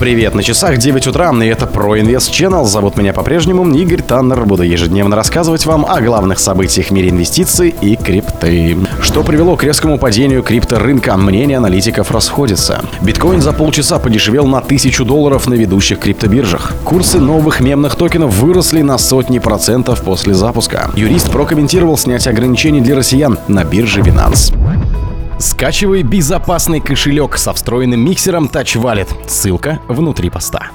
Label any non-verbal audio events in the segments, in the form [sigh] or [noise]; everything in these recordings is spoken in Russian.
Привет, на часах 9 утра, и это ProInvest Channel. Зовут меня по-прежнему Игорь Таннер. Буду ежедневно рассказывать вам о главных событиях в мире инвестиций и крипты. Что привело к резкому падению крипторынка? Мнения аналитиков расходятся. Биткоин за полчаса подешевел на 1000 долларов на ведущих криптобиржах. Курсы новых мемных токенов выросли на сотни процентов после запуска. Юрист прокомментировал снятие ограничений для россиян на бирже Binance. Скачивай безопасный кошелек со встроенным миксером Touch Wallet. Ссылка внутри поста.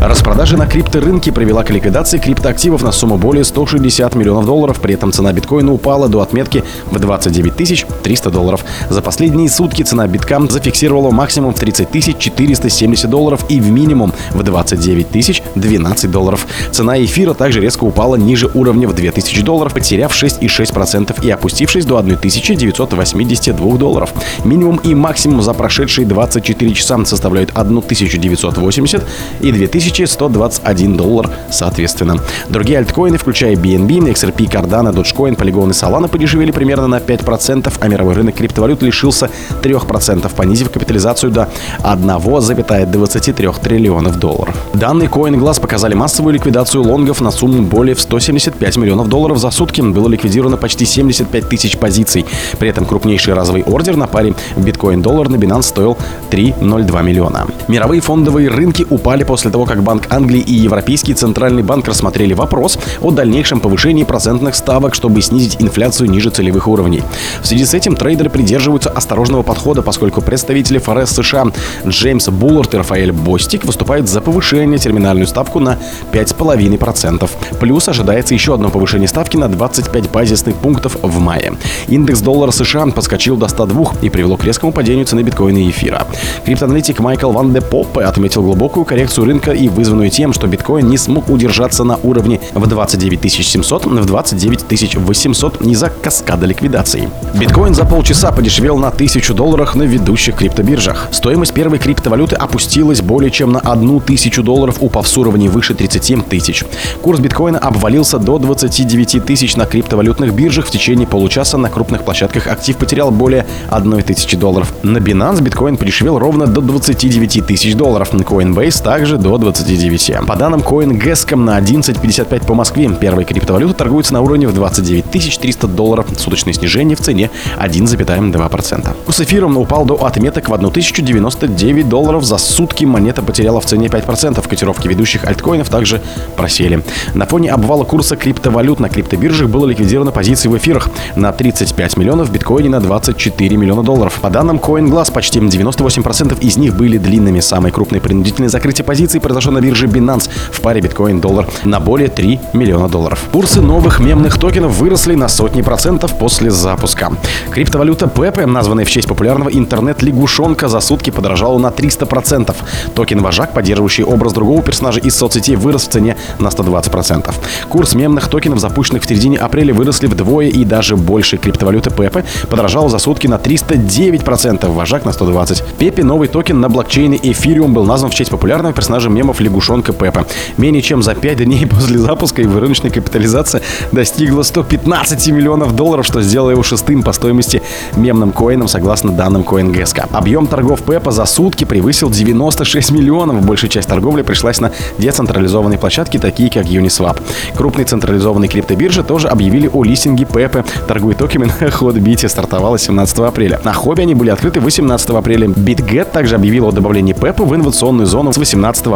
Распродажа на крипторынке привела к ликвидации криптоактивов на сумму более 160 миллионов долларов. При этом цена биткоина упала до отметки в 29 300 долларов. За последние сутки цена битка зафиксировала максимум в 30 470 долларов и в минимум в 29 тысяч 12 долларов. Цена эфира также резко упала ниже уровня в 2000 долларов, потеряв 6,6% и опустившись до 1982 долларов. Минимум и максимум за прошедшие 24 часа составляют 1980 и 2121 доллар соответственно. Другие альткоины, включая BNB, XRP, Cardano, Dogecoin, Polygon и Solana подешевели примерно на 5%, а мировой рынок криптовалют лишился 3%, понизив капитализацию до 1,23 триллионов долларов. Данные CoinGlass показали массовую ликвидацию лонгов на сумму более в 175 миллионов долларов за сутки. Было ликвидировано почти 75 тысяч позиций. При этом крупнейший разовый ордер на паре биткоин-доллар на Binance стоил 3,02 миллиона. Мировые фондовые рынки упали после того, как Банк Англии и Европейский Центральный банк рассмотрели вопрос о дальнейшем повышении процентных ставок, чтобы снизить инфляцию ниже целевых уровней. В связи с этим трейдеры придерживаются осторожного подхода, поскольку представители ФРС США Джеймс Буллард и Рафаэль Бостик выступают за повышение терминальную ставку на 5,5%. Плюс ожидается еще одно повышение ставки на 25 базисных пунктов в мае. Индекс доллара США подскочил до 102 и привело к резкому падению цены биткоина и эфира. Криптоаналитик Майкл Ван де Поппе отметил глубокую коррекцию рынка и вызванную тем, что биткоин не смог удержаться на уровне в 29 700, в 29 800 из-за каскада ликвидаций. Биткоин за полчаса подешевел на 1000 долларов на ведущих криптобиржах. Стоимость первой криптовалюты опустилась более чем на 1000 долларов, упав с уровней выше 37 тысяч. Курс биткоина обвалился до 29 тысяч на криптовалютных биржах. В течение получаса на крупных площадках актив потерял более 1000 долларов. На Binance биткоин подешевел ровно до 29 тысяч долларов. На Coinbase также до 29. По данным CoinGescom на 11.55 по Москве первая криптовалюта торгуется на уровне в 29 300 долларов. Суточное снижение в цене 1,2%. Курс эфира упал до отметок в 1099 долларов за сутки. Монета потеряла в цене 5%. Котировки ведущих альткоинов также просели. На фоне обвала курса криптовалют на криптобиржах было ликвидировано позиции в эфирах на 35 миллионов, в биткоине на 24 миллиона долларов. По данным CoinGlass, почти 98% из них были длинными. Самое крупное принудительное закрытие позиций произошло на бирже Binance в паре биткоин-доллар на более 3 миллиона долларов. Курсы новых мемных токенов выросли на сотни процентов после запуска. Криптовалюта Pepe, названная в честь популярного интернет-лягушонка, за сутки подорожала на 300%. Токен Wojak, поддерживающий образ другого персонажа из соцсетей, вырос в цене на 120%. Курс мемных токенов, запущенных в середине апреля, выросли вдвое и даже больше. Криптовалюта Pepe подорожала за сутки на 309%, Wojak на 120%. Pepe, новый токен на блокчейне Ethereum, был назван в честь популярного персонажа мемов лягушонка Пепе. Менее чем за 5 дней [laughs] после запуска его рыночная капитализация достигла 115 миллионов долларов, что сделало его шестым по стоимости мемным коином, согласно данным CoinGeska. Объем торгов Пеппа за сутки превысил 96 миллионов. Большая часть торговли пришлась на децентрализованные площадки, такие как Uniswap. Крупные централизованные криптобиржи тоже объявили о листинге Пеппа. Торгуя токенами [laughs] на Hotbit стартовала 17 апреля. На хобби они были открыты 18 апреля. BitGet также объявил о добавлении Пеппа в инновационную зону с 18 апреля.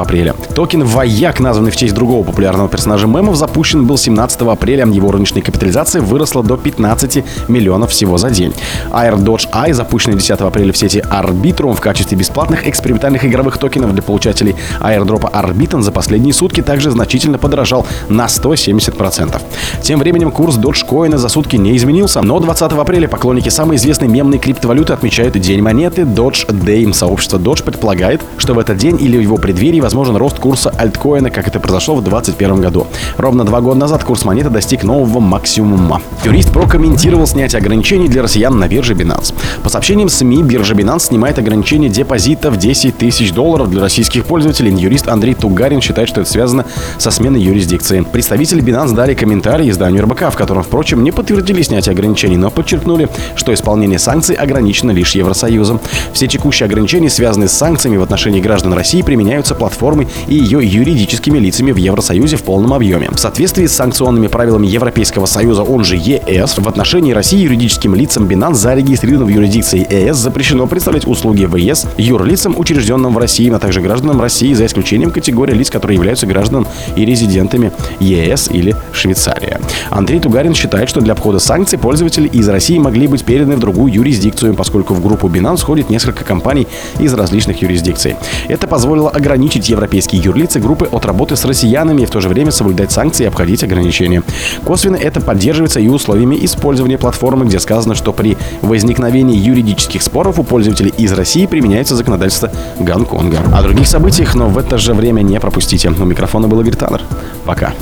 Токен Ваяк, названный в честь другого популярного персонажа мемов, запущен был 17 апреля. Его рыночная капитализация выросла до 15 миллионов всего за день. Air Dodge Eye, запущенный 10 апреля в сети Arbitrum в качестве бесплатных экспериментальных игровых токенов для получателей airdropа Arbiton за последние сутки также значительно подорожал на 170%. Тем временем курс Dogecoin за сутки не изменился, но 20 апреля поклонники самой известной мемной криптовалюты отмечают День монеты Dodge Day. Сообщество Dodge предполагает, что в этот день или в его преддверии возможен рост курса альткоина, как это произошло в 2021 году. Ровно два года назад курс монеты достиг нового максимума. Юрист прокомментировал снятие ограничений для россиян на бирже Binance. По сообщениям СМИ, биржа Binance снимает ограничение депозита в 10 тысяч долларов для российских пользователей. Юрист Андрей Тугарин считает, что это связано со сменой юрисдикции. Представители Binance дали комментарий изданию РБК, в котором, впрочем, не подтвердили снятие ограничений, но подчеркнули, что исполнение санкций ограничено лишь Евросоюзом. Все текущие ограничения, связанные с санкциями в отношении граждан России, применяются платформой и ее юридическими лицами в Евросоюзе в полном объеме. В соответствии с санкционными правилами Европейского Союза, он же ЕС, в отношении России юридическим лицам Binance зарегистрированным в юрисдикции ЕС запрещено представлять услуги в ЕС юрлицам, учрежденным в России, а также гражданам России, за исключением категории лиц, которые являются гражданами и резидентами ЕС или Швейцария. Андрей Тугарин считает, что для обхода санкций пользователи из России могли быть переданы в другую юрисдикцию, поскольку в группу Binance входит несколько компаний из различных юрисдикций. Это позволило ограничить европейские юрлицы группы от работы с россиянами и в то же время соблюдать санкции и обходить ограничения. Косвенно это поддерживается и условиями использования платформы, где сказано, что при возникновении юридических споров у пользователей из России применяется законодательство Гонконга. О других событиях, но в это же время не пропустите. У микрофона был Игорь Таннер. Пока.